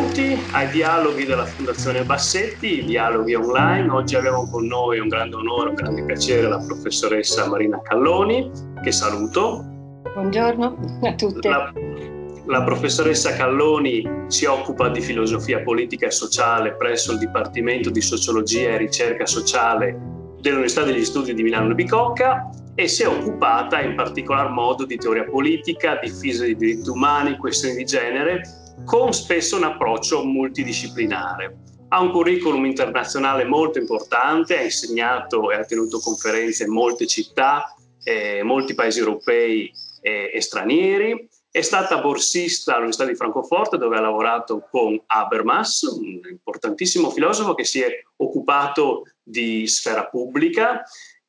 benvenuti ai dialoghi della Fondazione Bassetti, dialoghi online. Oggi abbiamo con noi un grande onore, un grande piacere la professoressa Marina Calloni, che saluto. Buongiorno a tutte. La, la professoressa Calloni si occupa di filosofia politica e sociale presso il Dipartimento di Sociologia e Ricerca Sociale dell'Università degli Studi di Milano Bicocca e si è occupata in particolar modo di teoria politica, difesa dei diritti umani, questioni di genere con spesso un approccio multidisciplinare. Ha un curriculum internazionale molto importante, ha insegnato e ha tenuto conferenze in molte città, eh, molti paesi europei eh, e stranieri. È stata borsista all'Università di Francoforte dove ha lavorato con Habermas, un importantissimo filosofo che si è occupato di sfera pubblica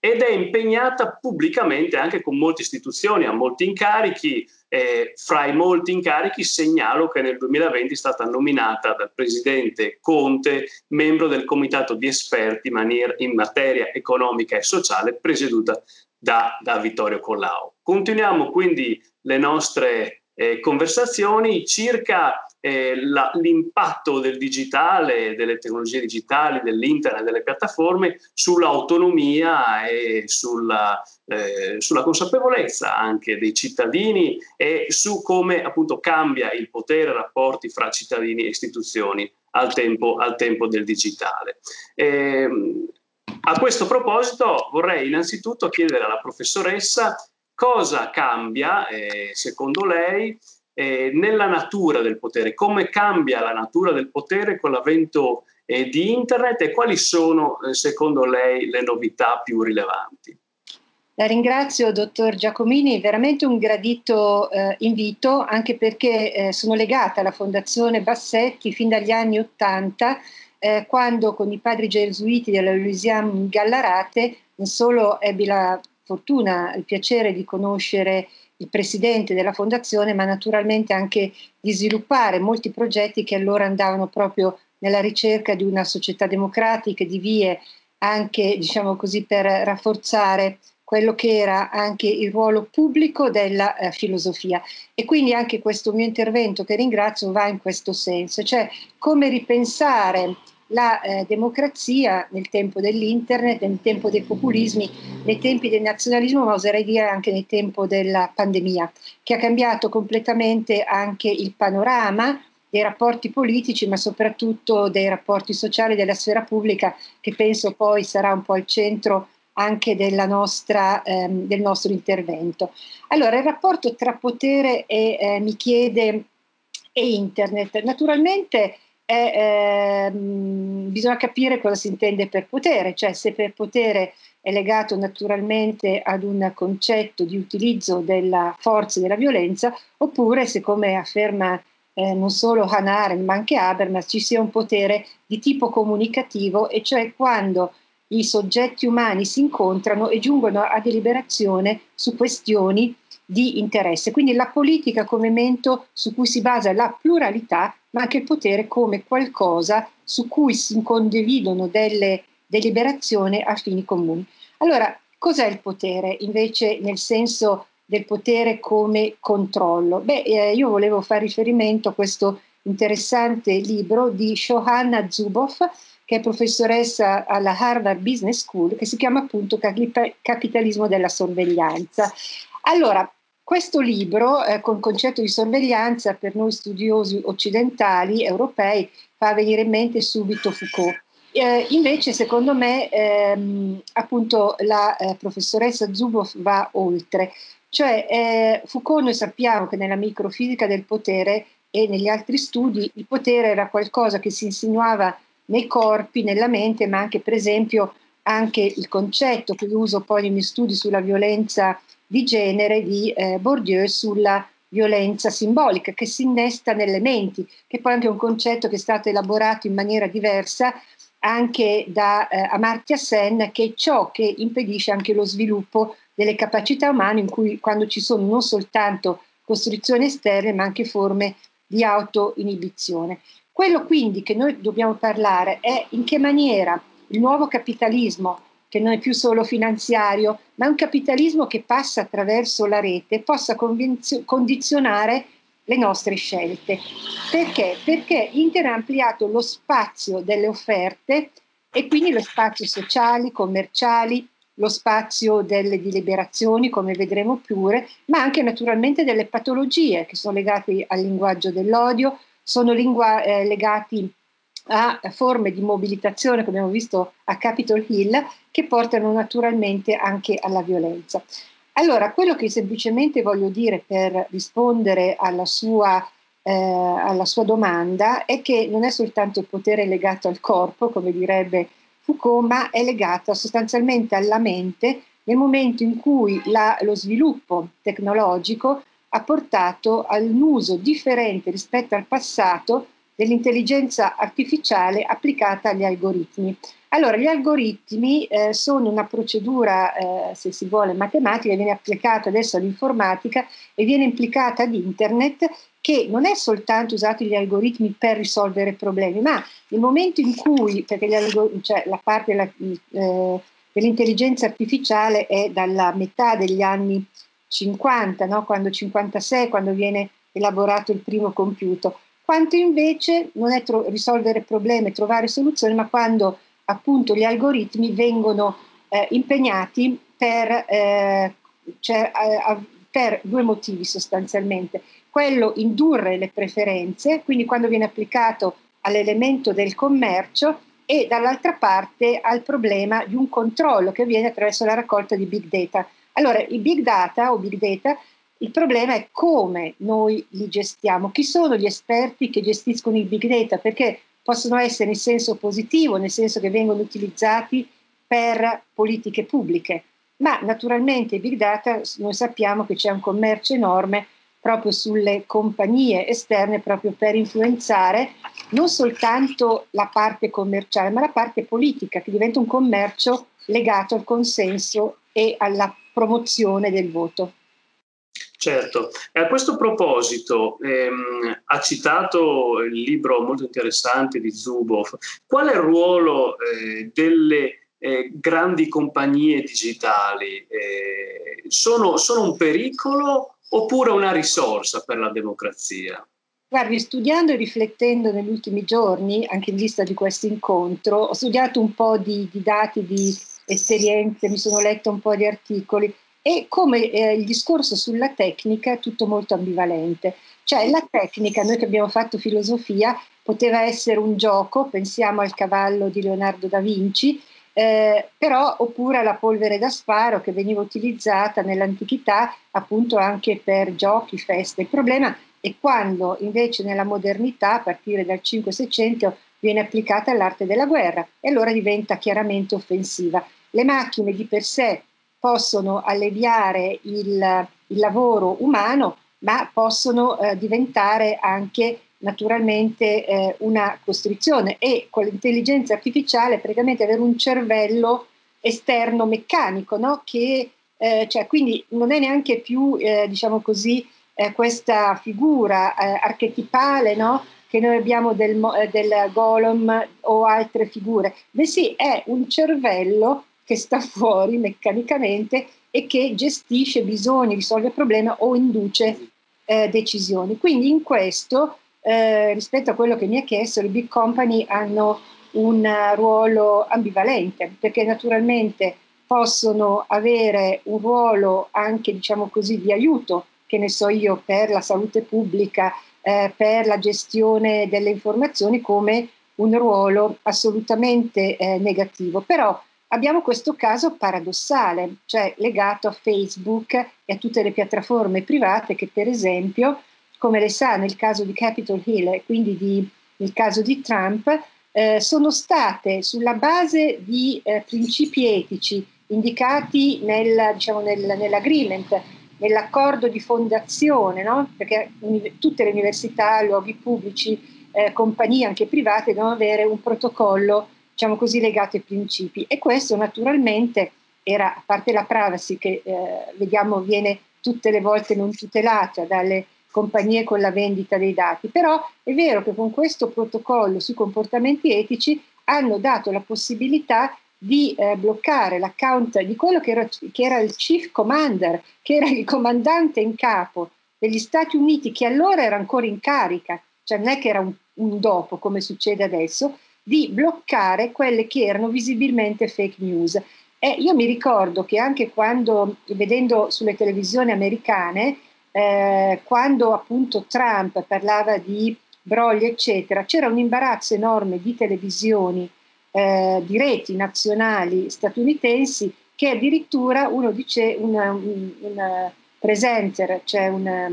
ed è impegnata pubblicamente anche con molte istituzioni, ha molti incarichi, eh, fra i molti incarichi segnalo che nel 2020 è stata nominata dal presidente Conte membro del comitato di esperti in materia economica e sociale presieduta da, da Vittorio Collau. Continuiamo quindi le nostre eh, conversazioni circa eh, la, l'impatto del digitale, delle tecnologie digitali, dell'internet, delle piattaforme sull'autonomia e sulla, eh, sulla, consapevolezza anche dei cittadini e su come appunto cambia il potere i rapporti fra cittadini e istituzioni al tempo, al tempo del digitale. Eh, a questo proposito vorrei innanzitutto chiedere alla professoressa cosa cambia, eh, secondo lei, eh, nella natura del potere, come cambia la natura del potere con l'avvento eh, di Internet e quali sono eh, secondo lei le novità più rilevanti. La ringrazio, dottor Giacomini, veramente un gradito eh, invito, anche perché eh, sono legata alla Fondazione Bassetti fin dagli anni Ottanta, eh, quando con i padri gesuiti della Louisiana Gallarate non solo ebbi la fortuna, il piacere di conoscere il presidente della fondazione, ma naturalmente anche di sviluppare molti progetti che allora andavano proprio nella ricerca di una società democratica, di vie anche, diciamo così, per rafforzare quello che era anche il ruolo pubblico della eh, filosofia. E quindi anche questo mio intervento, che ringrazio, va in questo senso, cioè come ripensare la eh, democrazia nel tempo dell'internet, nel tempo dei populismi, nei tempi del nazionalismo, ma oserei dire anche nel tempo della pandemia, che ha cambiato completamente anche il panorama dei rapporti politici, ma soprattutto dei rapporti sociali della sfera pubblica, che penso poi sarà un po' il centro anche nostra, ehm, del nostro intervento. Allora, il rapporto tra potere e eh, mi chiede e internet. Naturalmente è, ehm, bisogna capire cosa si intende per potere, cioè se per potere è legato naturalmente ad un concetto di utilizzo della forza e della violenza, oppure se come afferma eh, non solo Hannah Arendt ma anche Habermas ci sia un potere di tipo comunicativo, e cioè quando i soggetti umani si incontrano e giungono a deliberazione su questioni di interesse. Quindi la politica come elemento su cui si basa la pluralità, ma anche il potere come qualcosa su cui si condividono delle deliberazioni a fini comuni. Allora, cos'è il potere invece nel senso del potere come controllo? Beh, eh, io volevo fare riferimento a questo interessante libro di Shohanna Zuboff, che è professoressa alla Harvard Business School, che si chiama appunto Capitalismo della sorveglianza. Allora, questo libro, eh, con concetto di sorveglianza, per noi studiosi occidentali, europei, fa venire in mente subito Foucault. Eh, invece, secondo me, ehm, appunto, la eh, professoressa Zuboff va oltre. Cioè, eh, Foucault noi sappiamo che nella microfisica del potere e negli altri studi il potere era qualcosa che si insinuava nei corpi, nella mente, ma anche, per esempio, anche il concetto che uso poi nei miei studi sulla violenza di genere di eh, Bourdieu sulla violenza simbolica che si innesta nelle menti, che poi è anche un concetto che è stato elaborato in maniera diversa anche da eh, Amartya Sen, che è ciò che impedisce anche lo sviluppo delle capacità umane in cui quando ci sono non soltanto costruzioni esterne ma anche forme di auto-inibizione. Quello quindi che noi dobbiamo parlare è in che maniera il nuovo capitalismo che non è più solo finanziario, ma è un capitalismo che passa attraverso la rete, possa condizionare le nostre scelte. Perché? Perché Internet ha ampliato lo spazio delle offerte e quindi lo spazio sociali, commerciali, lo spazio delle deliberazioni, come vedremo pure, ma anche naturalmente delle patologie che sono legate al linguaggio dell'odio, sono lingua, eh, legati a forme di mobilitazione, come abbiamo visto a Capitol Hill, che portano naturalmente anche alla violenza. Allora, quello che semplicemente voglio dire per rispondere alla sua, eh, alla sua domanda è che non è soltanto il potere legato al corpo, come direbbe Foucault, ma è legato sostanzialmente alla mente nel momento in cui la, lo sviluppo tecnologico ha portato all'uso differente rispetto al passato dell'intelligenza artificiale applicata agli algoritmi. Allora, gli algoritmi eh, sono una procedura, eh, se si vuole, matematica, viene applicata adesso all'informatica e viene implicata ad internet che non è soltanto usato gli algoritmi per risolvere problemi, ma nel momento in cui, perché cioè la parte della, eh, dell'intelligenza artificiale è dalla metà degli anni 50, no? quando 56, quando viene elaborato il primo computer, quanto invece non è tro- risolvere problemi, trovare soluzioni, ma quando appunto gli algoritmi vengono eh, impegnati per, eh, cioè, eh, per due motivi sostanzialmente. Quello indurre le preferenze, quindi quando viene applicato all'elemento del commercio e dall'altra parte al problema di un controllo che avviene attraverso la raccolta di big data. Allora, i big data o big data, il problema è come noi li gestiamo, chi sono gli esperti che gestiscono i big data, perché possono essere in senso positivo, nel senso che vengono utilizzati per politiche pubbliche, ma naturalmente i big data noi sappiamo che c'è un commercio enorme proprio sulle compagnie esterne proprio per influenzare non soltanto la parte commerciale, ma la parte politica, che diventa un commercio legato al consenso e alla promozione del voto. Certo, e a questo proposito ehm, ha citato il libro molto interessante di Zuboff. Qual è il ruolo eh, delle eh, grandi compagnie digitali? Eh, sono, sono un pericolo oppure una risorsa per la democrazia? Guardi, studiando e riflettendo negli ultimi giorni, anche in vista di questo incontro, ho studiato un po' di, di dati, di esperienze, mi sono letto un po' di articoli e come eh, il discorso sulla tecnica è tutto molto ambivalente. Cioè la tecnica, noi che abbiamo fatto filosofia, poteva essere un gioco, pensiamo al cavallo di Leonardo da Vinci, eh, però oppure alla polvere da sparo che veniva utilizzata nell'antichità appunto anche per giochi, feste. Il problema è quando invece nella modernità, a partire dal 5-600, viene applicata all'arte della guerra e allora diventa chiaramente offensiva. Le macchine di per sé possono alleviare il, il lavoro umano, ma possono eh, diventare anche naturalmente eh, una costrizione e con l'intelligenza artificiale praticamente avere un cervello esterno meccanico, no? che eh, cioè, quindi non è neanche più, eh, diciamo così, eh, questa figura eh, archetipale no? che noi abbiamo del, del golem o altre figure, bensì è un cervello che sta fuori meccanicamente e che gestisce bisogni, risolve problemi o induce eh, decisioni. Quindi in questo, eh, rispetto a quello che mi ha chiesto, le big company hanno un ruolo ambivalente, perché naturalmente possono avere un ruolo anche, diciamo così, di aiuto, che ne so io, per la salute pubblica, eh, per la gestione delle informazioni, come un ruolo assolutamente eh, negativo. Però abbiamo questo caso paradossale, cioè legato a Facebook e a tutte le piattaforme private che per esempio, come lei sa nel caso di Capitol Hill e quindi di, nel caso di Trump, eh, sono state sulla base di eh, principi etici indicati nel, diciamo, nel, nell'agreement, nell'accordo di fondazione, no? perché uni- tutte le università, luoghi pubblici, eh, compagnie anche private devono avere un protocollo diciamo così, legato ai principi. E questo naturalmente era, a parte la privacy che eh, vediamo viene tutte le volte non tutelata dalle compagnie con la vendita dei dati, però è vero che con questo protocollo sui comportamenti etici hanno dato la possibilità di eh, bloccare l'account di quello che era, che era, il chief commander, che era il comandante in capo degli Stati Uniti, che allora era ancora in carica, cioè non è che era un, un dopo come succede adesso, di bloccare quelle che erano visibilmente fake news. E io mi ricordo che anche quando, vedendo sulle televisioni americane, eh, quando appunto Trump parlava di brogli, eccetera, c'era un imbarazzo enorme di televisioni, eh, di reti nazionali statunitensi, che addirittura uno dice, una, un presenter, cioè una,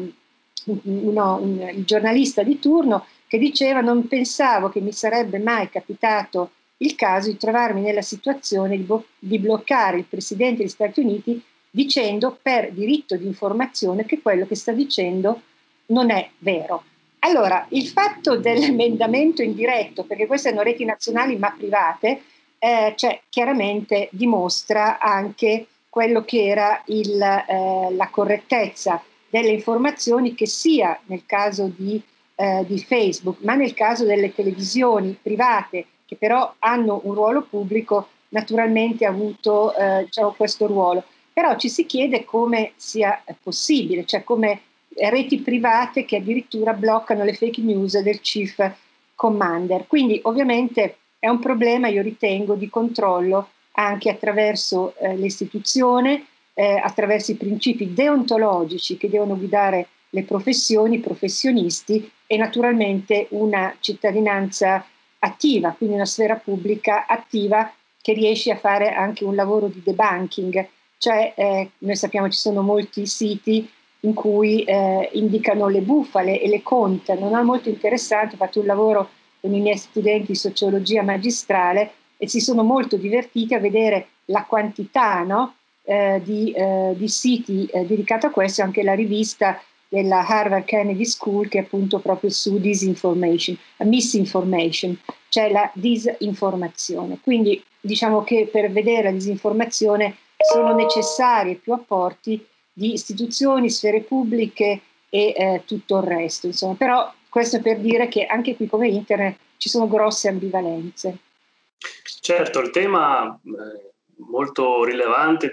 uno, un, il giornalista di turno, che diceva non pensavo che mi sarebbe mai capitato il caso di trovarmi nella situazione di, bo- di bloccare il Presidente degli Stati Uniti dicendo per diritto di informazione che quello che sta dicendo non è vero. Allora, il fatto dell'emendamento indiretto, perché queste sono reti nazionali ma private, eh, cioè, chiaramente dimostra anche quello che era il, eh, la correttezza delle informazioni che sia nel caso di, eh, di Facebook, ma nel caso delle televisioni private che però hanno un ruolo pubblico, naturalmente ha avuto eh, diciamo, questo ruolo. Però ci si chiede come sia possibile, cioè come reti private che addirittura bloccano le fake news del chief commander. Quindi ovviamente è un problema, io ritengo, di controllo anche attraverso eh, l'istituzione, eh, attraverso i principi deontologici che devono guidare le professioni, i professionisti e naturalmente una cittadinanza attiva, quindi una sfera pubblica attiva che riesce a fare anche un lavoro di debunking, cioè eh, noi sappiamo ci sono molti siti in cui eh, indicano le bufale e le contano, no? molto interessante, ho fatto un lavoro con i miei studenti di sociologia magistrale e si sono molto divertiti a vedere la quantità no? eh, di, eh, di, siti eh, dedicati a questo, anche la rivista della Harvard Kennedy School che è appunto proprio su disinformation, misinformation, cioè la disinformazione. Quindi diciamo che per vedere la disinformazione sono necessari più apporti di istituzioni, sfere pubbliche e eh, tutto il resto. Insomma. Però questo per dire che anche qui come internet ci sono grosse ambivalenze. Certo, il tema eh, molto rilevante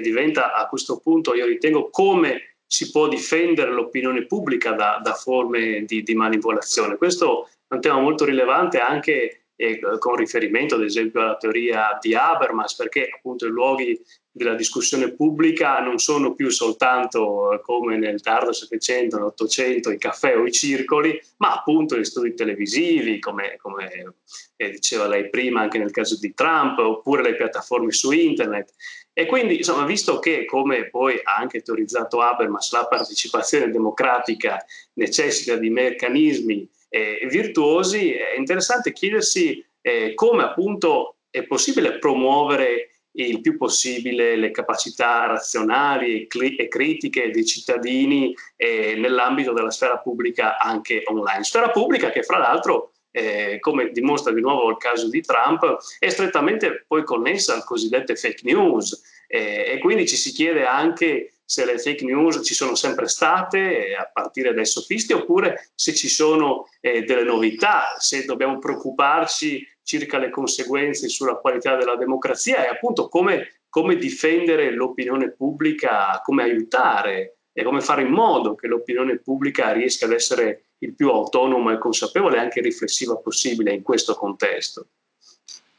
diventa a questo punto, io ritengo, come si può difendere l'opinione pubblica da, da forme di, di, manipolazione. Questo è un tema molto rilevante anche eh, con riferimento ad esempio alla teoria di Habermas, perché appunto i luoghi della discussione pubblica non sono più soltanto eh, come nel tardo Settecento, nell'Ottocento, i caffè o i circoli, ma appunto gli studi televisivi, come, come eh, diceva lei prima anche nel caso di Trump, oppure le piattaforme su internet. E quindi, insomma, visto che, come poi ha anche teorizzato Habermas, la partecipazione democratica necessita di meccanismi eh, virtuosi, è interessante chiedersi eh, come appunto è possibile promuovere il più possibile le capacità razionali e, critiche dei cittadini eh, nell'ambito della sfera pubblica anche online. Sfera pubblica che fra l'altro eh, come dimostra di nuovo il caso di Trump, è strettamente poi connessa alle cosiddette fake news. Eh, e quindi ci si chiede anche se le fake news ci sono sempre state eh, a partire dai sofisti oppure se ci sono eh, delle novità, se dobbiamo preoccuparci circa le conseguenze sulla qualità della democrazia e appunto come, come difendere l'opinione pubblica, come aiutare e come fare in modo che l'opinione pubblica riesca ad essere il più autonoma e consapevole e anche riflessiva possibile in questo contesto.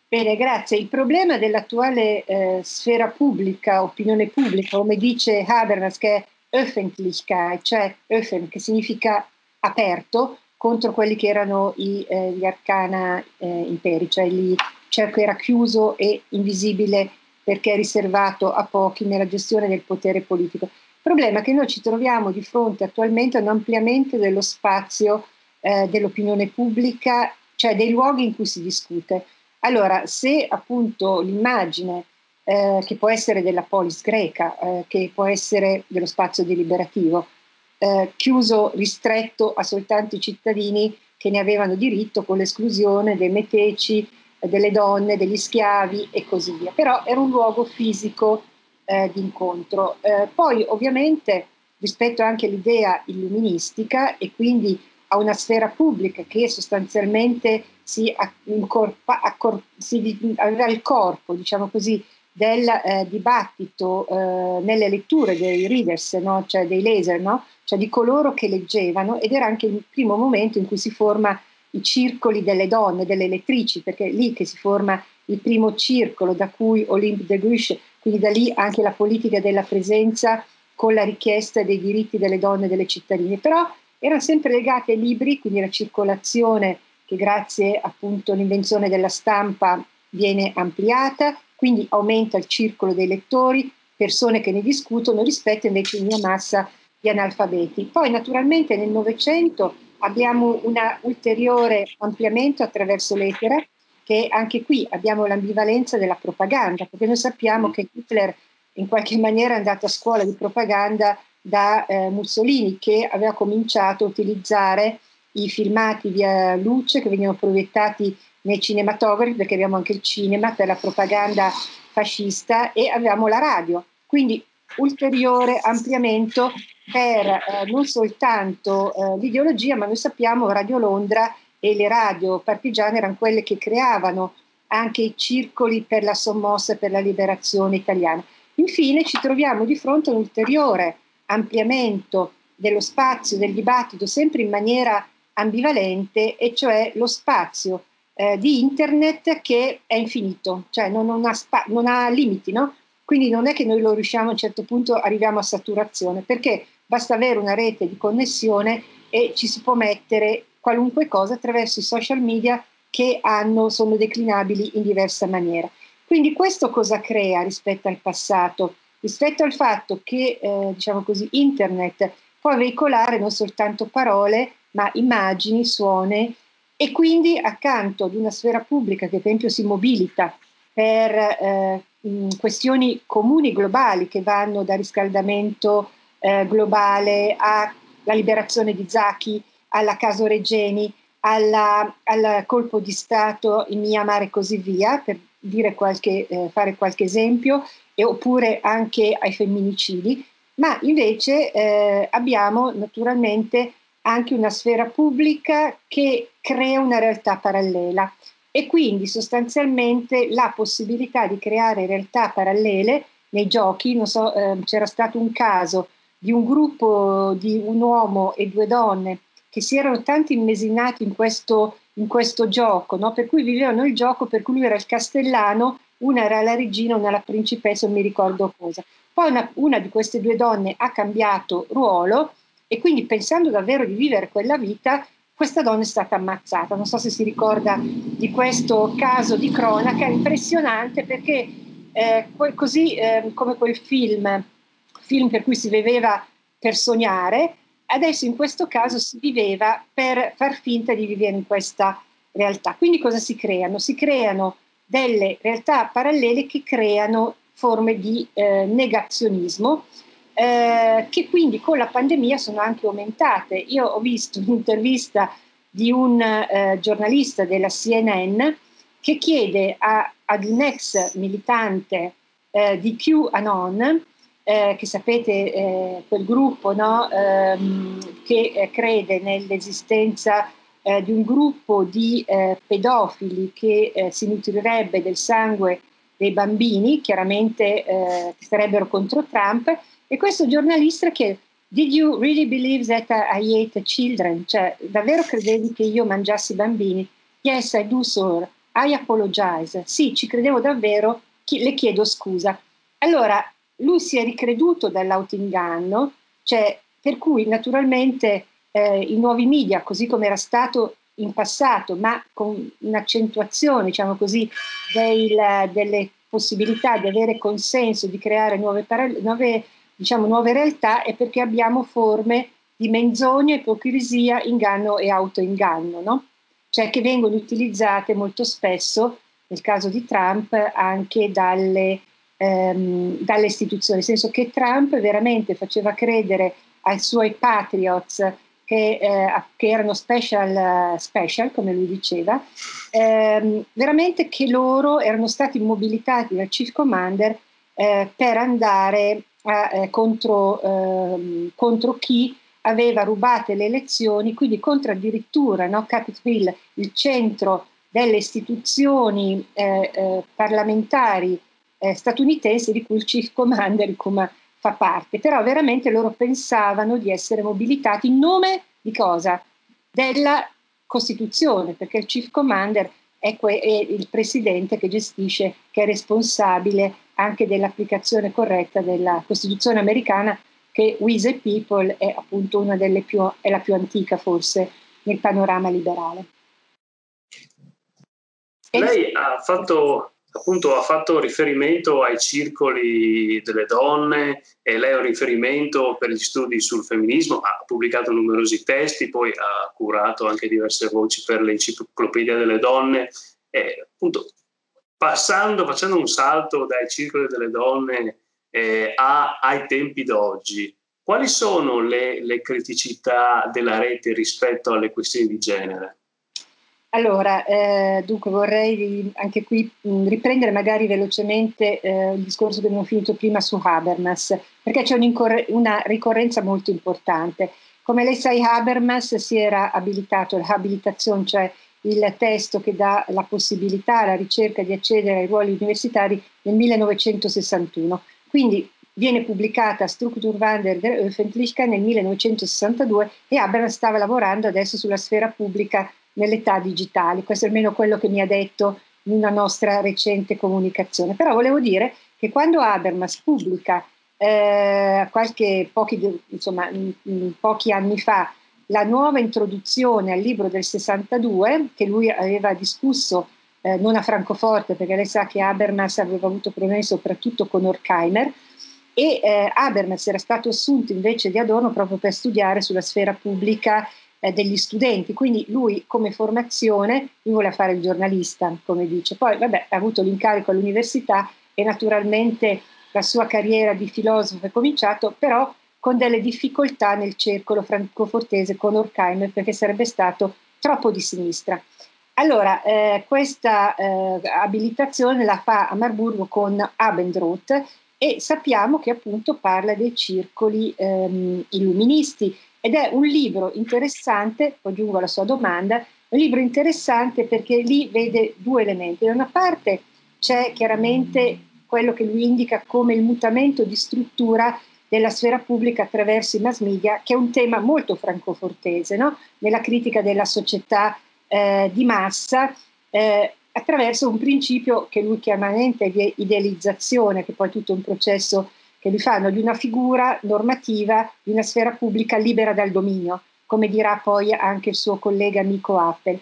Bene, grazie. Il problema dell'attuale eh, sfera pubblica, opinione pubblica, come dice Habermas, che è Öffentlichkeit, cioè Öffen, che significa aperto, contro quelli che erano i, eh, gli arcana eh, imperi, cioè il cerco era chiuso e invisibile perché è riservato a pochi nella gestione del potere politico. Problema è che noi ci troviamo di fronte attualmente a un ampliamento dello spazio eh, dell'opinione pubblica, cioè dei luoghi in cui si discute. Allora, se appunto l'immagine eh, che può essere della polis greca, eh, che può essere dello spazio deliberativo, eh, chiuso, ristretto a soltanto i cittadini che ne avevano diritto con l'esclusione dei meteci, delle donne, degli schiavi e così via. Però era un luogo fisico eh, di incontro. Eh, poi ovviamente rispetto anche all'idea illuministica e quindi a una sfera pubblica che sostanzialmente si, incorpa, accor- si aveva il corpo, diciamo così, del eh, dibattito eh, nelle letture dei readers, no? cioè dei laser, no? cioè di coloro che leggevano ed era anche il primo momento in cui si forma i circoli delle donne, delle lettrici, perché è lì che si forma il primo circolo da cui Olympe de Gouges, quindi da lì anche la politica della presenza con la richiesta dei diritti delle donne e delle cittadine, però erano sempre legate ai libri, quindi la circolazione che grazie appunto all'invenzione della stampa viene ampliata, quindi aumenta il circolo dei lettori, persone che ne discutono rispetto invece a una massa di analfabeti. Poi naturalmente nel Novecento abbiamo un ulteriore ampliamento attraverso l'etere, che anche qui abbiamo l'ambivalenza della propaganda, perché noi sappiamo che Hitler in qualche maniera è andato a scuola di propaganda da eh, Mussolini, che aveva cominciato a utilizzare i filmati via luce che venivano proiettati nei cinematografi, perché abbiamo anche il cinema per la propaganda fascista e avevamo la radio. Quindi ulteriore ampliamento per eh, non soltanto eh, l'ideologia, ma noi sappiamo Radio Londra e le radio partigiane erano quelle che creavano anche i circoli per la sommossa e per la liberazione italiana. Infine ci troviamo di fronte a un ulteriore ampliamento dello spazio, del dibattito, sempre in maniera ambivalente, e cioè lo spazio eh, di internet che è infinito, cioè non, non, ha, spa- non ha limiti, no? Quindi non è che noi lo riusciamo a un certo punto arriviamo a saturazione, perché basta avere una rete di connessione e ci si può mettere qualunque cosa attraverso i social media che hanno, sono declinabili in diversa maniera. Quindi questo cosa crea rispetto al passato? Rispetto al fatto che, eh, diciamo così, internet può veicolare non soltanto parole, ma immagini, suoni e quindi accanto ad una sfera pubblica che per esempio si mobilita per eh, questioni comuni globali che vanno dal riscaldamento eh, globale alla liberazione di Zaki, alla Caso Regeni, alla, al colpo di Stato in Myanmar e così via, per qualche, eh, fare qualche esempio, e, oppure anche ai femminicidi, ma invece eh, abbiamo naturalmente anche una sfera pubblica che crea una realtà parallela. E quindi sostanzialmente la possibilità di creare realtà parallele nei giochi, non so, eh, c'era stato un caso di un gruppo di un uomo e due donne che si erano tanto immesinati in questo, in questo gioco, no? per cui vivevano il gioco, per cui lui era il castellano, una era la regina, una la principessa, non mi ricordo cosa. Poi una, una di queste due donne ha cambiato ruolo e quindi pensando davvero di vivere quella vita, questa donna è stata ammazzata. Non so se si ricorda di questo caso di cronaca, impressionante perché eh, così eh, come quel film, film per cui si viveva per sognare, adesso in questo caso si viveva per far finta di vivere in questa realtà. Quindi cosa si creano? Si creano delle realtà parallele che creano forme di eh, negazionismo eh, che quindi con la pandemia sono anche aumentate. Io ho visto un'intervista di un eh, giornalista della CNN che chiede a, ad un ex militante eh, di QAnon, eh, che sapete eh, quel gruppo no, ehm, che crede nell'esistenza di un gruppo di pedofili che si nutrirebbe del sangue dei bambini, chiaramente che sarebbero contro Trump, e questo giornalista chiede, did you really believe that I ate children? Cioè, davvero credevi che io mangiassi bambini? Yes, I do, sir. I apologize. Sì, ci credevo davvero, le chiedo scusa. Allora, lui si è ricreduto dall'autoinganno, cioè, per cui naturalmente eh, i nuovi media, così come era stato in passato, ma con un'accentuazione, diciamo così, del, delle possibilità di avere consenso, di creare nuove, parole, nuove diciamo, nuove realtà è perché abbiamo forme di menzogna, ipocrisia, inganno e autoinganno, no? cioè che vengono utilizzate molto spesso, nel caso di Trump, anche dalle, ehm, dalle istituzioni, nel senso che Trump veramente faceva credere ai suoi patriots che, eh, che erano special, special, come lui diceva, ehm, veramente che loro erano stati mobilitati dal Chief Commander eh, per andare eh, contro, eh, contro, chi aveva rubato le elezioni, quindi contro addirittura no, Capitol Hill, il centro delle istituzioni eh, eh parlamentari eh, statunitense di cui il Chief Commander come fa parte, però veramente loro pensavano di essere mobilitati in nome di cosa? Della Costituzione, perché il Chief Commander è, que- è il presidente che gestisce, che è responsabile anche dell'applicazione corretta della Costituzione americana, che We the People è appunto una delle più, è la più antica forse nel panorama liberale. Lei ha fatto, appunto, ha fatto riferimento ai circoli delle donne e lei ha un riferimento per gli studi sul femminismo, ha pubblicato numerosi testi, poi ha curato anche diverse voci per l'enciclopedia delle donne. E, appunto, passando, facendo un salto dai circoli delle donne eh, a, ai tempi d'oggi, quali sono le, le criticità della rete rispetto alle questioni di genere? Allora, eh, dunque vorrei anche qui mh, riprendere magari velocemente eh, il discorso che abbiamo finito prima su Habermas, perché c'è una ricorrenza molto importante. Come lei sa, Habermas si era abilitato, l'abilitazione, cioè il testo che dà la possibilità alla ricerca di accedere ai ruoli universitari nel 1961. Quindi viene pubblicata Strukturwandel der Öffentlichkeit nel 1962 e Habermas stava lavorando adesso sulla sfera pubblica nell'età digitale. Questo è almeno quello che mi ha detto in una nostra recente comunicazione. Però volevo dire che quando Habermas pubblica eh, qualche, pochi, insomma, in, in pochi anni fa la nuova introduzione al libro del 62 che lui aveva discusso eh, non a Francoforte perché lei sa che Habermas aveva avuto problemi soprattutto con Horkheimer e eh, Habermas era stato assunto invece di Adorno proprio per studiare sulla sfera pubblica eh, degli studenti, quindi lui come formazione, lui voleva fare il giornalista, come dice, poi vabbè, ha avuto l'incarico all'università e naturalmente la sua carriera di filosofo è cominciato, però con delle difficoltà nel circolo francofortese con Horkheimer perché sarebbe stato troppo di sinistra. Allora, eh, questa eh, abilitazione la fa a Marburgo con Abendroth e sappiamo che appunto parla dei circoli ehm, illuministi ed è un libro interessante, poi giungo alla sua domanda, un libro interessante perché lì vede due elementi. Da una parte c'è chiaramente quello che lui indica come il mutamento di struttura della sfera pubblica attraverso i mass media, che è un tema molto francofortese, no? nella critica della società eh, di massa, eh, attraverso un principio che lui chiama di idealizzazione, che poi è tutto un processo che li fanno di una figura normativa di una sfera pubblica libera dal dominio, come dirà poi anche il suo collega amico Apple.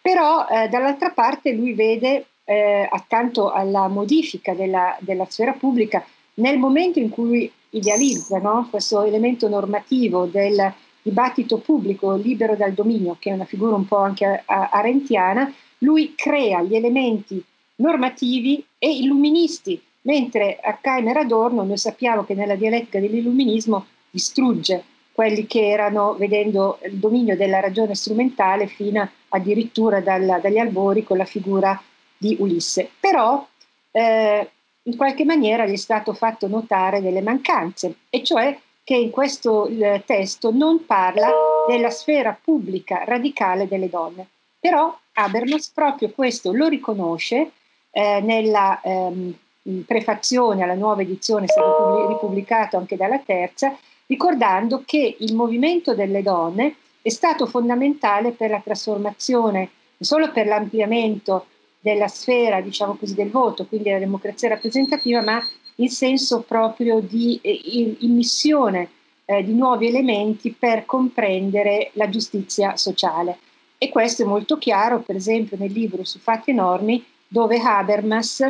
Però eh, dall'altra parte lui vede eh, accanto alla modifica della, della, sfera pubblica, nel momento in cui idealizza no, questo elemento normativo del dibattito pubblico libero dal dominio, che è una figura un po' anche arentiana, lui crea gli elementi normativi e illuministi mentre a Keimer Adorno noi sappiamo che nella dialettica dell'illuminismo distrugge quelli che erano, vedendo il dominio della ragione strumentale, fino addirittura dal, dagli albori con la figura di Ulisse. Però eh, in qualche maniera gli è stato fatto notare delle mancanze, e cioè che in questo eh, testo non parla della sfera pubblica radicale delle donne. Però Habermas proprio questo lo riconosce eh, nella ehm, prefazione alla nuova edizione, è stato ripubblicato anche dalla terza, ricordando che il movimento delle donne è stato fondamentale per la trasformazione, non solo per l'ampliamento della sfera, diciamo così, del voto, quindi della democrazia rappresentativa, ma in senso proprio di eh, immissione eh, di nuovi elementi per comprendere la giustizia sociale. E questo è molto chiaro, per esempio, nel libro su Fatti e Normi, dove Habermas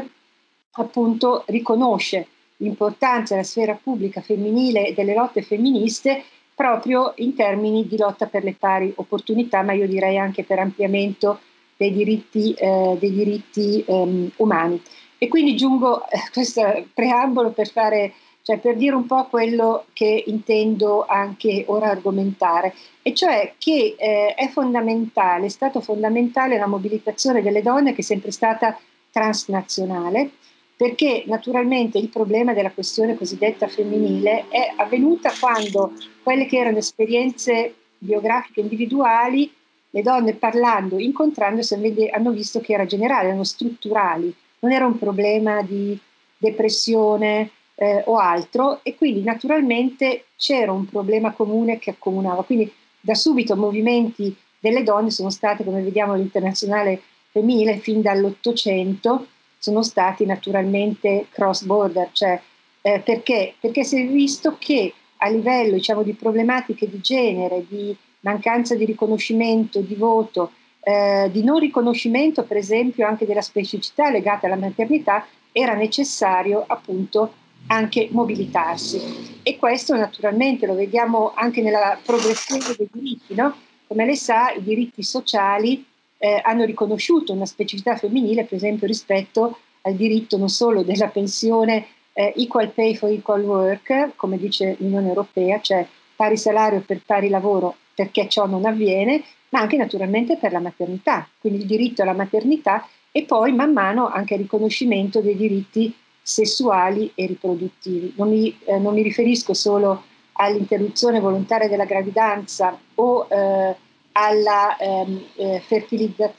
appunto riconosce l'importanza della sfera pubblica femminile e delle lotte femministe proprio in termini di lotta per le pari opportunità, ma io direi anche per ampliamento dei diritti, eh, dei diritti um, umani. E quindi giungo a eh, questo preambolo per, fare, cioè per dire un po' quello che intendo anche ora argomentare, e cioè che eh, è fondamentale, è stato fondamentale la mobilitazione delle donne che è sempre stata transnazionale, perché naturalmente il problema della questione cosiddetta femminile è avvenuta quando quelle che erano esperienze biografiche individuali, le donne parlando, incontrandosi, hanno visto che era generale, erano strutturali, non era un problema di, depressione eh, o altro e quindi naturalmente c'era un problema comune che accomunava. Quindi da subito movimenti delle donne sono stati, come vediamo all'internazionale femminile, fin dall'Ottocento, sono stati naturalmente cross border, cioè eh, perché? Perché si è visto che a livello diciamo, di problematiche di genere, di mancanza di riconoscimento, di voto, eh, di non riconoscimento per esempio anche della specificità legata alla maternità, era necessario appunto anche mobilitarsi. E questo naturalmente lo vediamo anche nella progressione dei diritti. No? Come lei sa, i diritti sociali eh, hanno riconosciuto una specificità femminile, per esempio rispetto al diritto non solo della pensione eh, equal pay for equal work, come dice l'Unione Europea, cioè pari salario per pari lavoro perché ciò non avviene, ma anche naturalmente per la maternità, quindi il diritto alla maternità e poi man mano anche il riconoscimento dei diritti sessuali e riproduttivi. Non mi, eh, non mi riferisco solo all'interruzione volontaria della gravidanza o eh, alla ehm, eh,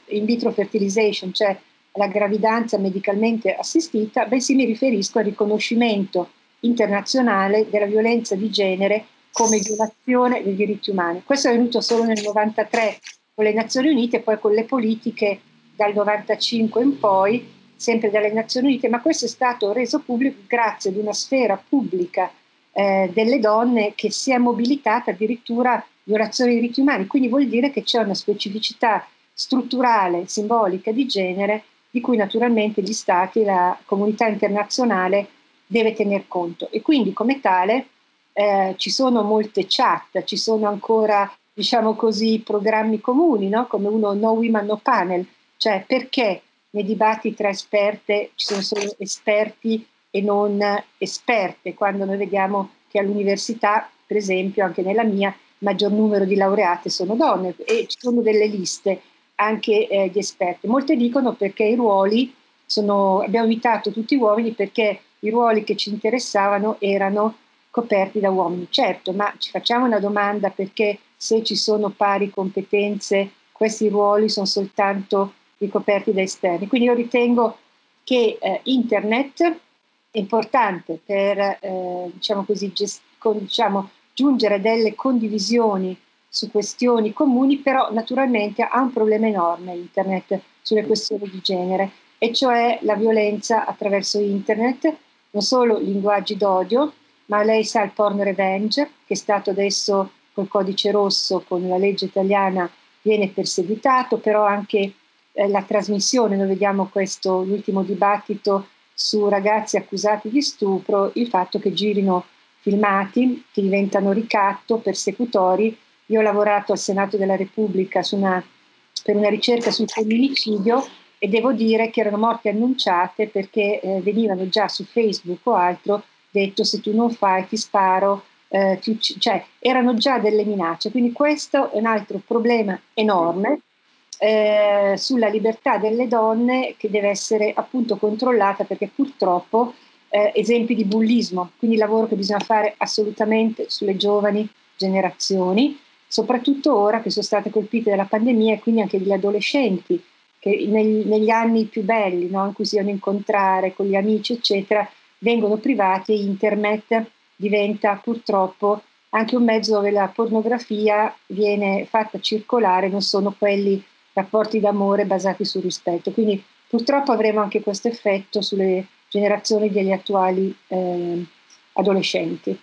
in vitro fertilization, cioè alla gravidanza medicalmente assistita, bensì mi riferisco al riconoscimento internazionale della violenza di genere come violazione dei diritti umani. Questo è venuto solo nel 1993 con le Nazioni Unite e poi con le politiche dal 1995 in poi, sempre dalle Nazioni Unite, ma questo è stato reso pubblico grazie ad una sfera pubblica eh, delle donne che si è mobilitata addirittura violazione dei diritti umani. Quindi vuol dire che c'è una specificità strutturale, simbolica di genere di cui naturalmente gli Stati la comunità internazionale deve tener conto. E quindi come tale eh, ci sono molte chat, ci sono ancora, diciamo così, programmi comuni, no? come uno No Women No Panel, cioè perché nei dibattiti tra esperte ci sono solo esperti e non esperte, quando noi vediamo che all'università, per esempio, anche nella mia, il maggior numero di laureate sono donne e ci sono delle liste anche eh, di esperti. Molte dicono perché i ruoli sono, abbiamo invitato tutti uomini perché i ruoli che ci interessavano erano coperti da uomini. Certo, ma ci facciamo una domanda perché se ci sono pari competenze, questi ruoli sono soltanto ricoperti da esterni. Quindi io ritengo che eh, internet è importante per eh, diciamo così, gest- con, diciamo, giungere a delle condivisioni su questioni comuni, però naturalmente ha un problema enorme internet sulle questioni di genere, e cioè la violenza attraverso internet, non solo linguaggi d'odio, ma lei sa il porn revenge, che è stato adesso col codice rosso, con la legge italiana, viene perseguitato, però anche eh, la trasmissione, noi vediamo questo, l'ultimo dibattito su ragazzi accusati di stupro, il fatto che girino filmati che diventano ricatto, persecutori, io ho lavorato al Senato della Repubblica una, per una ricerca sul femminicidio e devo dire che erano morte annunciate perché eh, venivano già su Facebook o altro detto se tu non fai ti sparo, eh, ti cioè erano già delle minacce. Quindi questo è un altro problema enorme eh, sulla libertà delle donne che deve essere appunto controllata perché purtroppo eh, esempi di bullismo, quindi lavoro che bisogna fare assolutamente sulle giovani generazioni soprattutto ora che sono state colpite dalla pandemia e quindi anche gli adolescenti che negli, negli anni più belli, no, in cui si devono incontrare con gli amici, eccetera, vengono privati e internet diventa purtroppo anche un mezzo dove la pornografia viene fatta circolare, non sono quelli rapporti d'amore basati sul rispetto. Quindi purtroppo avremo anche questo effetto sulle generazioni degli attuali eh, adolescenti.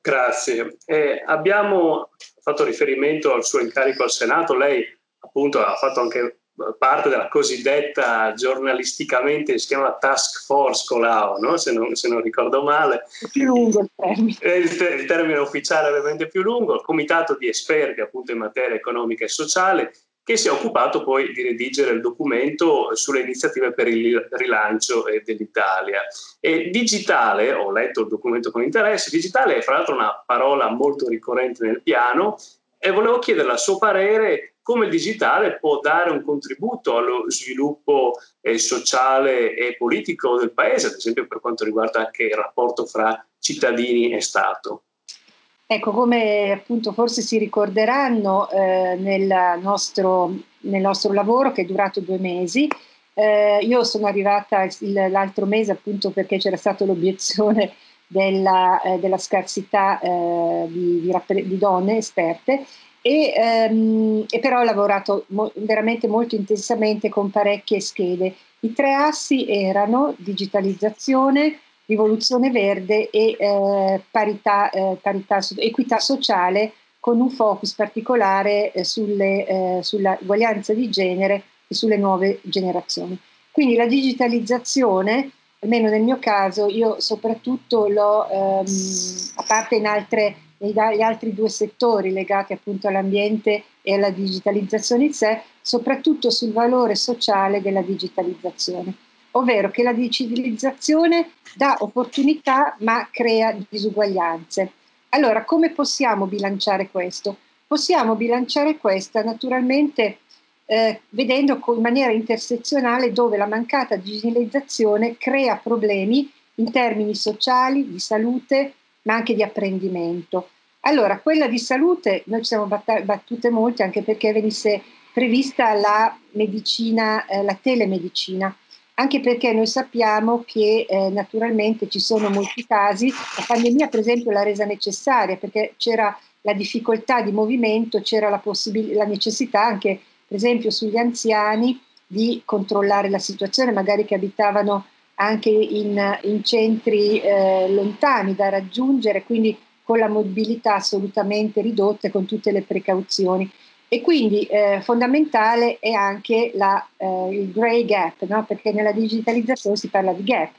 Grazie. Eh, abbiamo fatto riferimento al suo incarico al Senato. Lei appunto ha fatto anche parte della cosiddetta giornalisticamente si chiama Task Force Colau, no? se, non, se, non, ricordo male. È più lungo il termine. Il, te- il termine ufficiale è ovviamente più lungo, il comitato di esperti appunto in materia economica e sociale che si è occupato poi di redigere il documento sulle iniziative per il rilancio eh, dell'Italia. E digitale, ho letto il documento con interesse, digitale è fra l'altro una parola molto ricorrente nel piano e volevo chiedere a suo parere come il digitale può dare un contributo allo sviluppo eh, sociale e politico del paese, ad esempio per quanto riguarda anche il rapporto fra cittadini e Stato. Ecco, come appunto forse si ricorderanno eh, nel, nostro, nel, nostro, lavoro che è durato due mesi, Eh, io sono arrivata il, l'altro mese appunto perché c'era stata l'obiezione della, eh, della scarsità eh, di, di, di, donne esperte e, ehm, e però ho lavorato mo- veramente molto intensamente con parecchie schede. I tre assi erano digitalizzazione, rivoluzione verde e eh, parità, eh, parità, equità sociale con un focus particolare eh, sulle, eh, sulla uguaglianza di genere e sulle nuove generazioni. Quindi la digitalizzazione, almeno nel mio caso, io soprattutto l'ho, ehm, a parte in altre, negli altri due settori legati appunto all'ambiente e alla digitalizzazione in sé, soprattutto sul valore sociale della digitalizzazione, ovvero che la digitalizzazione dà opportunità ma crea disuguaglianze. Allora, come possiamo bilanciare questo? Possiamo bilanciare questo naturalmente eh, vedendo in maniera intersezionale dove la mancata digitalizzazione crea problemi in termini sociali, di salute, ma anche di apprendimento. Allora, quella di salute, noi ci siamo battute molto anche perché venisse prevista la medicina, eh, la telemedicina, anche perché noi sappiamo che eh, naturalmente ci sono molti casi, la pandemia per esempio l'ha resa necessaria perché c'era la difficoltà di movimento, c'era la, possibil- la necessità anche per esempio sugli anziani di controllare la situazione, magari che abitavano anche in, in centri eh, lontani da raggiungere, quindi con la mobilità assolutamente ridotta e con tutte le precauzioni. E quindi eh, fondamentale è anche la, eh, il grey gap, no? perché nella digitalizzazione si parla di gap.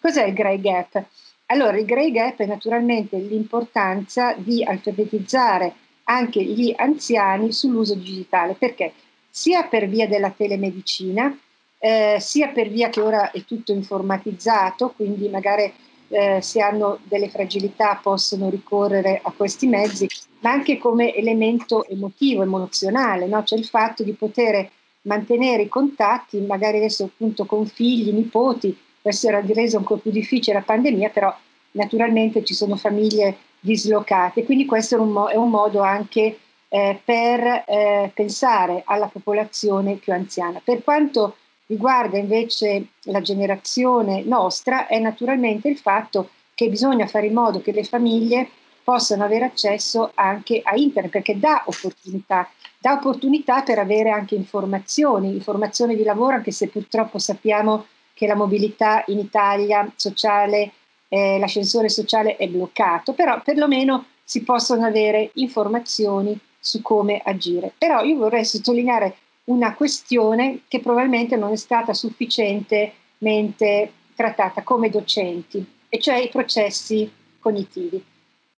Cos'è il grey gap? Allora, il grey gap è naturalmente l'importanza di alfabetizzare anche gli anziani sull'uso digitale. Perché? Sia per via della telemedicina, eh, sia per via che ora è tutto informatizzato, quindi magari eh, se hanno delle fragilità possono ricorrere a questi mezzi, ma anche come elemento emotivo, emozionale, no? cioè il fatto di poter mantenere i contatti, magari adesso appunto con figli, nipoti, questo era reso ancora più difficile la pandemia, però naturalmente ci sono famiglie dislocate, quindi questo è un, mo- è un modo anche eh, per eh, pensare alla popolazione più anziana. Per quanto riguarda invece la generazione nostra è naturalmente il fatto che bisogna fare in modo che le famiglie possano avere accesso anche a internet perché dà opportunità, dà opportunità per avere anche informazioni, informazioni di lavoro anche se purtroppo sappiamo che la mobilità in Italia sociale, eh, l'ascensore sociale è bloccato, però perlomeno si possono avere informazioni su come agire. Però io vorrei sottolineare una questione che probabilmente non è stata sufficientemente trattata come docenti, e cioè i processi cognitivi,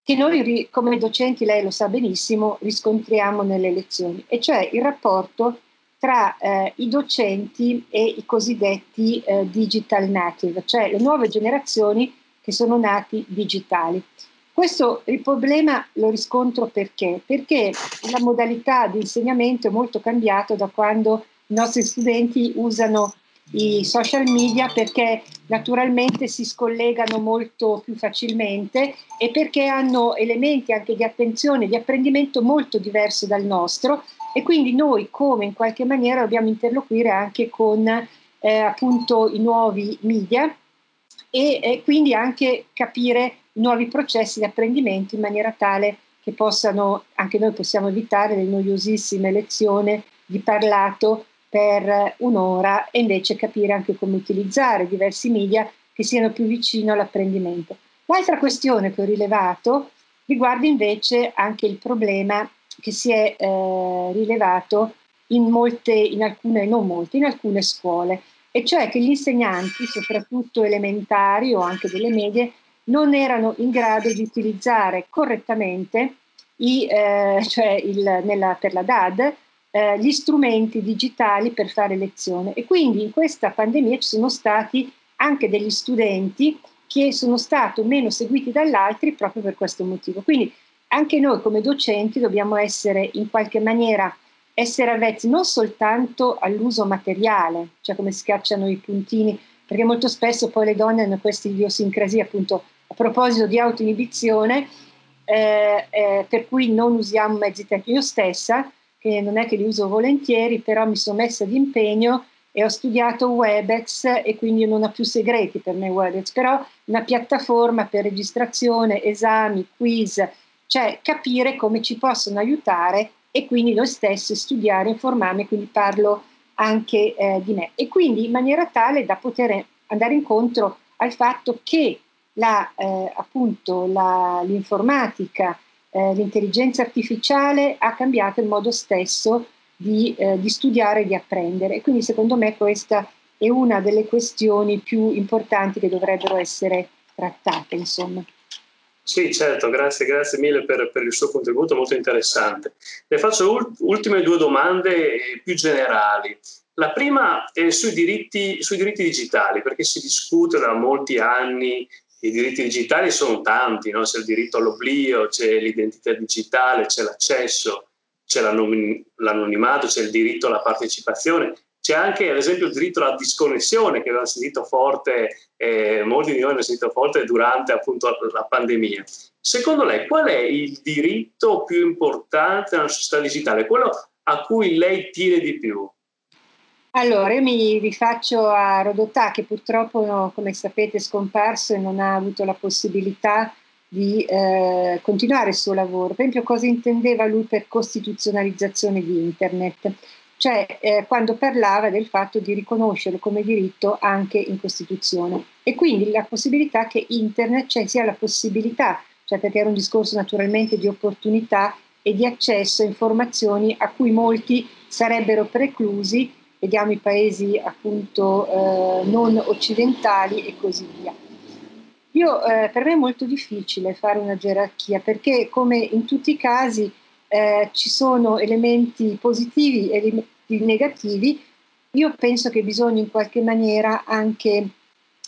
che noi come docenti, lei lo sa benissimo, riscontriamo nelle lezioni, e cioè il rapporto tra eh, i docenti e i cosiddetti eh, digital native, cioè le nuove generazioni che sono nati digitali. Questo il problema lo riscontro perché? Perché la modalità di insegnamento è molto cambiata da quando i nostri studenti usano i social media perché naturalmente si scollegano molto più facilmente e perché hanno elementi anche di attenzione, di apprendimento molto diverso dal nostro e quindi noi come in qualche maniera dobbiamo interloquire anche con eh, appunto i nuovi media e, e quindi anche capire nuovi processi di apprendimento in maniera tale che possano, anche noi possiamo evitare le noiosissime lezioni di parlato per un'ora e invece capire anche come utilizzare diversi media che siano più vicino all'apprendimento. L'altra questione che ho rilevato riguarda invece anche il problema che si è eh, rilevato in molte, in alcune, non molte, in alcune scuole, e cioè che gli insegnanti, soprattutto elementari o anche delle medie, non erano in grado di utilizzare correttamente i, eh, cioè il, nella, per la DAD eh, gli strumenti digitali per fare lezione. E quindi in questa pandemia ci sono stati anche degli studenti che sono stati meno seguiti dagli altri proprio per questo motivo. Quindi anche noi come docenti dobbiamo essere in qualche maniera essere avvezzi non soltanto all'uso materiale, cioè come schiacciano i puntini, perché molto spesso poi le donne hanno queste idiosincrasie, appunto a proposito di autoinibizione, eh, eh, per cui non usiamo mezzi tecnici. Io stessa, che non è che li uso volentieri, però mi sono messa d'impegno e ho studiato Webex e quindi non ha più segreti per me Webex, però una piattaforma per registrazione, esami, quiz, cioè capire come ci possono aiutare e quindi noi stessi studiare, informarmi, quindi parlo anche eh, di me. E quindi in maniera tale da poter andare incontro al fatto che la, eh, appunto la, l'informatica, eh, l'intelligenza artificiale ha cambiato il modo stesso di, eh, di studiare e di apprendere. Quindi secondo me questa è una delle questioni più importanti che dovrebbero essere trattate. Insomma. Sì, certo, grazie, grazie mille per, per, il suo contributo molto interessante. Le faccio ult- ultime due domande eh, più generali. La prima è sui diritti, sui diritti digitali, perché si discute da molti anni i diritti digitali sono tanti, no? c'è il diritto all'oblio, c'è l'identità digitale, c'è l'accesso, c'è l'anonimato, c'è il diritto alla partecipazione c'è anche, ad esempio, il diritto alla disconnessione che abbiamo sentito forte, eh, molti di noi hanno sentito forte durante appunto la pandemia. Secondo lei, qual è il diritto più importante nella società digitale? Quello a cui lei tiene di più? Allora, io mi rifaccio a Rodotà che purtroppo, come sapete, è scomparso e non ha avuto la possibilità di eh, continuare il suo lavoro. Per esempio, cosa intendeva lui per costituzionalizzazione di Internet? Cioè eh, quando parlava del fatto di riconoscerlo come diritto anche in Costituzione. E quindi la possibilità che Internet, cioè sia la possibilità, cioè perché era un discorso naturalmente di opportunità e di accesso a informazioni a cui molti sarebbero preclusi, vediamo i paesi appunto eh, non occidentali e così via. Io, eh, per me è molto difficile fare una gerarchia perché come in tutti i casi eh, ci sono elementi positivi e elementi negativi, io penso che bisogna in qualche maniera anche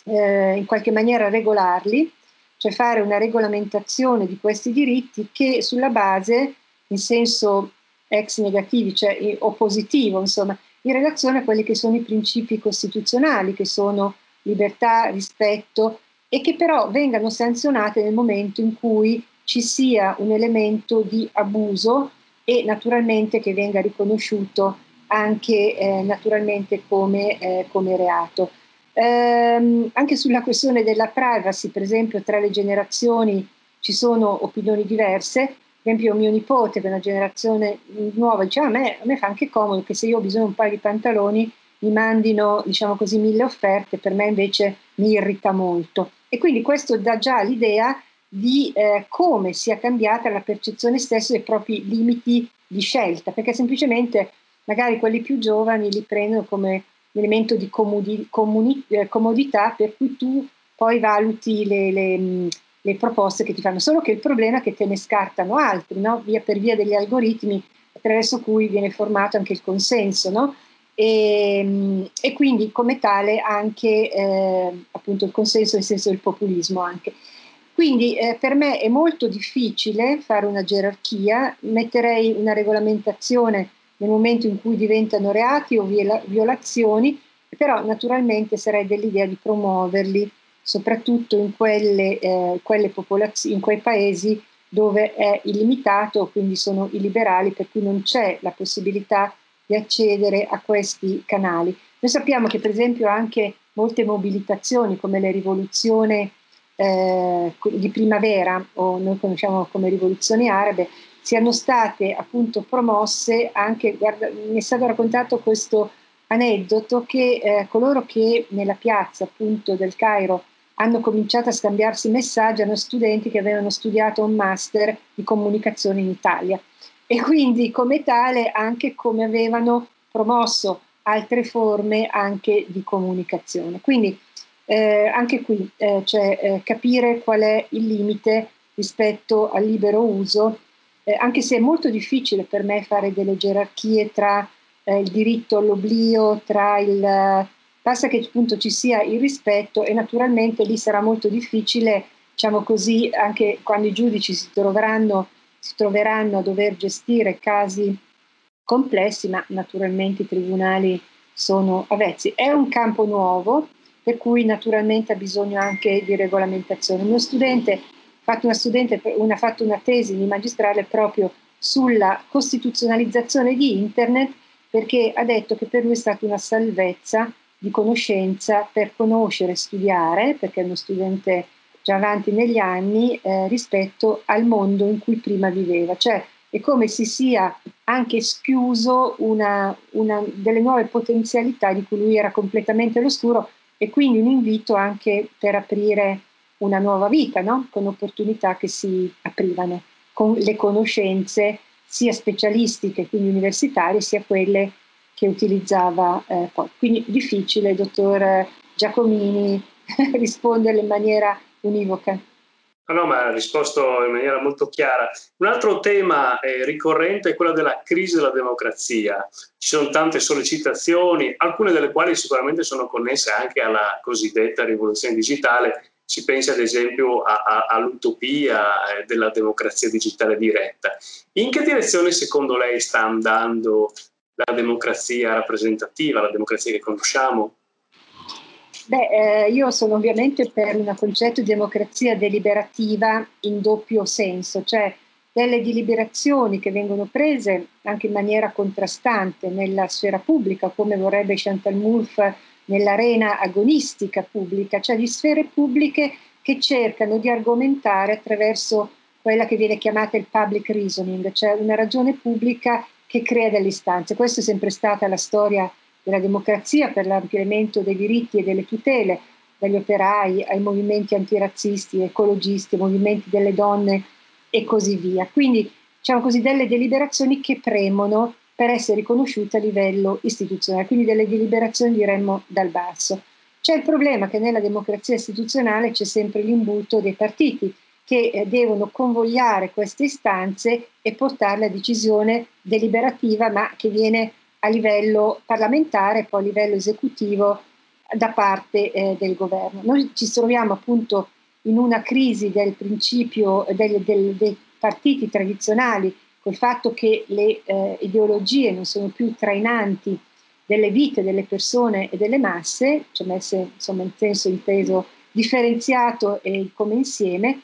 eh, in qualche maniera regolarli, cioè fare una regolamentazione di questi diritti che sulla base, in senso ex negativi, cioè o positivo, insomma, in relazione a quelli che sono i principi costituzionali, che sono libertà, rispetto, e che però vengano sanzionate nel momento in cui ci sia un elemento di abuso e naturalmente che venga riconosciuto anche eh, naturalmente come, eh, come reato. Ehm, anche sulla questione della privacy, per esempio, tra le generazioni ci sono opinioni diverse. Per esempio, mio nipote, che è una generazione nuova, dice: a me, a me fa anche comodo che se io ho bisogno di un paio di pantaloni mi mandino, diciamo così, mille offerte, per me invece mi irrita molto. E quindi questo dà già l'idea di eh, come sia cambiata la percezione stessa dei propri limiti di scelta, perché semplicemente magari quelli più giovani li prendono come elemento di comodi, comuni, eh, comodità per cui tu poi valuti le, le, le, proposte che ti fanno, solo che il problema è che te ne scartano altri, no? via per via degli algoritmi attraverso cui viene formato anche il consenso, no? e, e, quindi come tale anche eh, appunto il consenso nel senso del populismo anche. Quindi eh, per me è molto difficile fare una gerarchia, metterei una regolamentazione nel momento in cui diventano reati o viola- violazioni, però naturalmente sarei dell'idea di promuoverli soprattutto in, quelle, eh, quelle popolaz- in quei paesi dove è illimitato, quindi sono illiberali, per cui non c'è la possibilità di accedere a questi canali. Noi sappiamo che per esempio anche molte mobilitazioni come la rivoluzione eh, di primavera, o noi conosciamo come rivoluzioni arabe, siano state appunto promosse anche, guarda, mi è stato raccontato questo aneddoto che eh, coloro che nella piazza appunto del Cairo hanno cominciato a scambiarsi messaggi erano studenti che avevano studiato un master di comunicazione in Italia e quindi come tale anche come avevano promosso altre forme anche di comunicazione. Quindi eh, anche qui eh, cioè, eh, capire qual è il limite rispetto al libero uso, eh, anche se è molto difficile per me fare delle gerarchie tra eh, il diritto all'oblio, tra il... basta che appunto ci sia il rispetto e naturalmente lì sarà molto difficile, diciamo così, anche quando i giudici si troveranno, si troveranno a dover gestire casi complessi, ma naturalmente i tribunali sono avvezzi. È un campo nuovo, per cui naturalmente ha bisogno anche di regolamentazione. Mio studente fatto una, studente, una, fatto una tesi di magistrale proprio sulla costituzionalizzazione di Internet perché ha detto che per lui è stata una salvezza di conoscenza per conoscere, studiare, perché è uno studente già avanti negli anni, eh, rispetto al mondo in cui prima viveva. Cioè è come se sia anche schiuso una, una delle nuove potenzialità di cui lui era completamente all'oscuro e quindi un invito anche per aprire una nuova vita, no? con opportunità che si aprivano, con le conoscenze sia specialistiche, quindi universitarie, sia quelle che utilizzava eh, poi. Quindi difficile, dottor Giacomini, rispondere in maniera univoca. No, ma ha risposto in maniera molto chiara. Un altro tema eh, ricorrente è quello della crisi della democrazia. Ci sono tante sollecitazioni, alcune delle quali sicuramente sono connesse anche alla cosiddetta rivoluzione digitale. Si pensa ad esempio a, a, all'utopia eh, della democrazia digitale diretta. In che direzione secondo lei sta andando la democrazia rappresentativa, la democrazia che conosciamo? Beh, eh, io sono ovviamente per un concetto di democrazia deliberativa in doppio senso, cioè delle deliberazioni che vengono prese anche in maniera contrastante nella sfera pubblica, come vorrebbe Chantal Mouffe nell'arena agonistica pubblica, cioè di sfere pubbliche che cercano di argomentare attraverso quella che viene chiamata il public reasoning, cioè una ragione pubblica che crea delle istanze. Questa è sempre stata la storia della democrazia per l'ampliamento dei diritti e delle tutele, dagli operai ai movimenti antirazzisti, ecologisti, movimenti delle donne e così via. Quindi diciamo così delle deliberazioni che premono per essere riconosciute a livello istituzionale, quindi delle deliberazioni diremmo dal basso. C'è il problema che nella democrazia istituzionale c'è sempre l'imbuto dei partiti che eh, devono convogliare queste istanze e portarle a decisione deliberativa, ma che viene a livello parlamentare e poi a livello esecutivo da parte eh, del governo. Noi ci troviamo appunto in una crisi del principio del, del, dei partiti tradizionali, col fatto che le eh, ideologie non sono più trainanti delle vite delle persone e delle masse, cioè messe insomma in senso inteso differenziato e come insieme,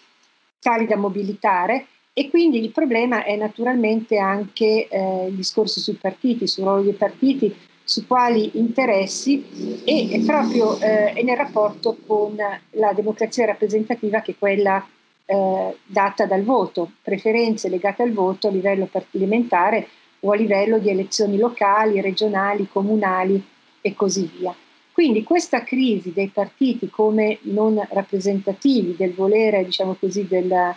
tali da mobilitare e quindi il problema è naturalmente anche eh, il discorso sui partiti, sul ruolo dei partiti, su quali interessi e, proprio eh, è nel rapporto con la democrazia rappresentativa che è quella eh, data dal voto, preferenze legate al voto a livello parlamentare o a livello di elezioni locali, regionali, comunali e così via. Quindi questa crisi dei partiti come non rappresentativi del volere, diciamo così, del,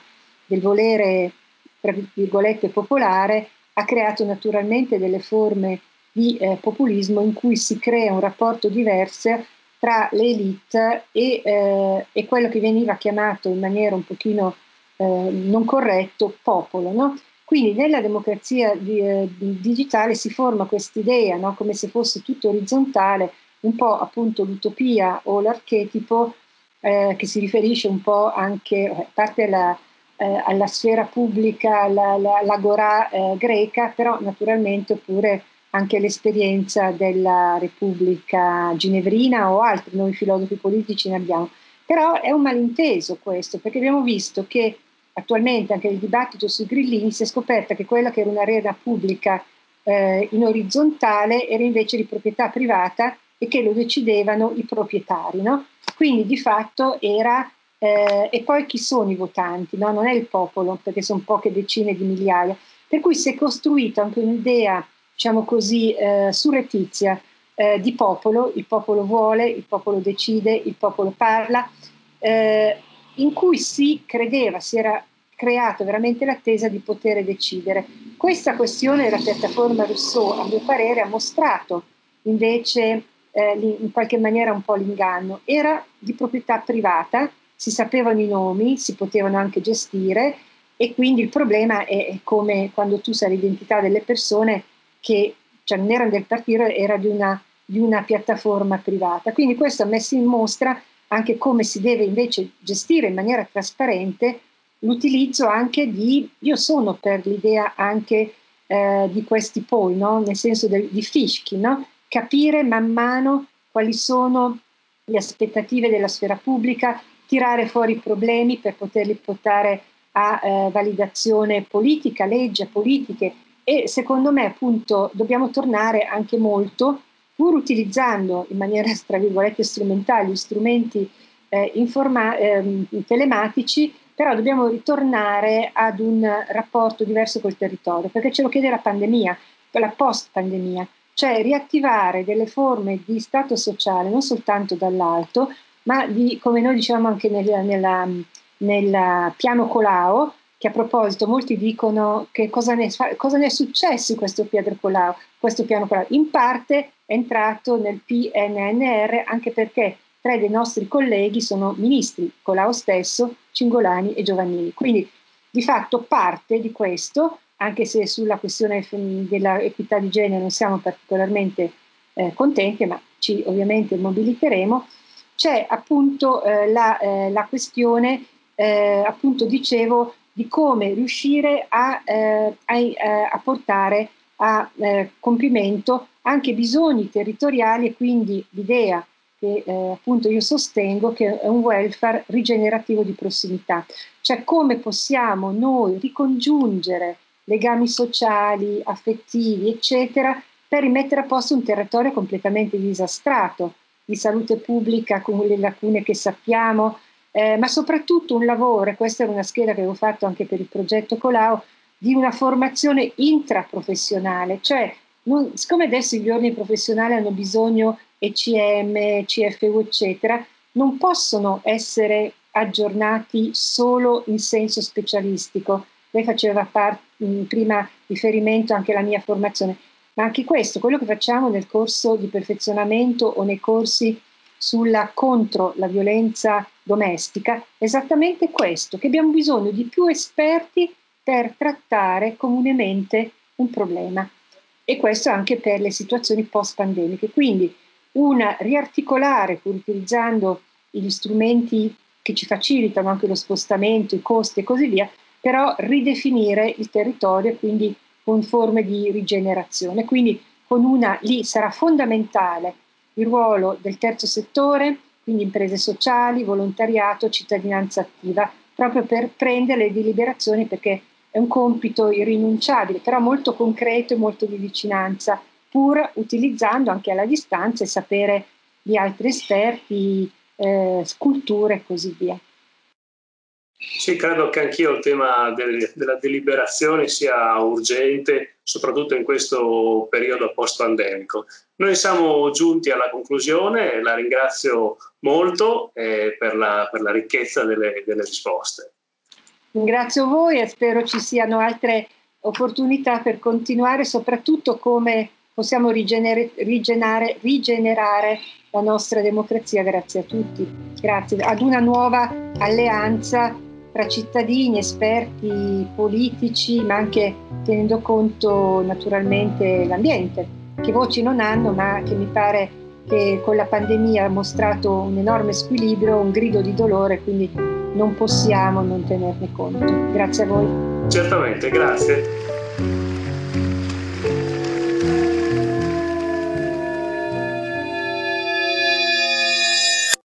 del volere, tra virgolette, popolare, ha creato naturalmente delle forme di eh, populismo in cui si crea un rapporto diverso tra le elite e, eh, e, quello che veniva chiamato in maniera un pochino eh, non corretto popolo. No? Quindi nella democrazia di, eh, digitale si forma quest'idea, no? come se fosse tutto orizzontale, un po' appunto l'utopia o l'archetipo eh, che si riferisce un po' anche, a parte la, eh, alla sfera pubblica, alla, alla, all'agorà eh, greca, però naturalmente pure anche l'esperienza della Repubblica Ginevrina o altri, noi filosofi politici ne abbiamo. Però è un malinteso questo, perché abbiamo visto che attualmente anche nel dibattito sui grillini si è scoperta che quella che era un'arena pubblica eh, in orizzontale era invece di proprietà privata e che lo decidevano i proprietari. No? Quindi di fatto era eh, e poi chi sono i votanti? No? Non è il popolo, perché sono poche decine di migliaia. Per cui si è costruita anche un'idea, diciamo così, eh, surrettizia eh, di popolo, il popolo vuole, il popolo decide, il popolo parla, eh, in cui si credeva, si era creato veramente l'attesa di poter decidere. Questa questione della piattaforma Rousseau, a mio parere, ha mostrato invece eh, in qualche maniera un po' l'inganno. Era di proprietà privata, si sapevano i nomi, si potevano anche gestire e quindi il problema è come quando tu sai l'identità delle persone che cioè, non erano del partito, era di una, di una piattaforma privata. Quindi questo ha messo in mostra anche come si deve invece gestire in maniera trasparente l'utilizzo anche di, io sono per l'idea anche eh, di questi poi, no? nel senso del, di fischi, no? capire man mano quali sono le aspettative della sfera pubblica, tirare fuori i problemi per poterli portare a eh, validazione politica, legge, politiche. E secondo me appunto dobbiamo tornare anche molto, pur utilizzando in maniera tra virgolette strumentale gli strumenti eh, informa- eh, telematici, però dobbiamo ritornare ad un rapporto diverso col territorio, perché ce lo chiede la pandemia, la post-pandemia, cioè riattivare delle forme di stato sociale non soltanto dall'alto, ma di, come noi diciamo anche nel, piano Colau, che a proposito molti dicono che cosa ne, cosa ne è successo questo, Colau, questo piano Colau. In parte è entrato nel PNNR anche perché tre dei nostri colleghi sono ministri, Colau stesso, Cingolani e Giovannini. Quindi di fatto parte di questo, anche se sulla questione dell'equità di genere non siamo particolarmente eh, contenti, ma ci ovviamente mobiliteremo, c'è appunto eh, la, eh, la, questione, eh, appunto dicevo, di come riuscire a, eh, a, eh, a portare a compimento anche bisogni territoriali e quindi l'idea che appunto io sostengo che è un welfare rigenerativo di prossimità, cioè come possiamo noi ricongiungere legami sociali, affettivi, eccetera, per rimettere a posto un territorio completamente disastrato di salute pubblica con le lacune che sappiamo, eh, ma soprattutto un lavoro, e questa era una scheda che avevo fatto anche per il progetto Colau, di una formazione intraprofessionale, cioè non, siccome adesso gli ordini professionali hanno bisogno ECM, CFU, eccetera, non possono essere aggiornati solo in senso specialistico. Lei faceva par- prima riferimento anche alla mia formazione, ma anche questo, quello che facciamo nel corso di perfezionamento o nei corsi sulla contro la violenza domestica, è esattamente questo, che abbiamo bisogno di più esperti per trattare comunemente un problema. E questo anche per le situazioni post-pandemiche. Quindi una riarticolare, pur utilizzando gli strumenti che ci facilitano anche lo spostamento, i costi e così via, però ridefinire il territorio e quindi con forme di rigenerazione. Quindi con una, lì sarà fondamentale il ruolo del terzo settore, quindi imprese sociali, volontariato, cittadinanza attiva, proprio per prendere le deliberazioni perché è un compito irrinunciabile, però molto concreto e molto di vicinanza pur utilizzando anche alla distanza e sapere di altri esperti, eh, sculture e così via. Sì, credo che anch'io il tema del, della deliberazione sia urgente, soprattutto in questo periodo post-pandemico. Noi siamo giunti alla conclusione, la ringrazio molto eh, per, la, per, la, ricchezza delle, delle risposte. Ringrazio voi e spero ci siano altre opportunità per continuare, soprattutto come possiamo rigener- rigenerare, rigenerare la nostra democrazia grazie a tutti, grazie ad una nuova alleanza tra cittadini, esperti, politici, ma anche tenendo conto naturalmente l'ambiente, che voci non hanno, ma che mi pare che con la pandemia ha mostrato un enorme squilibrio, un grido di dolore, quindi non possiamo non tenerne conto. Grazie a voi. Certamente, grazie.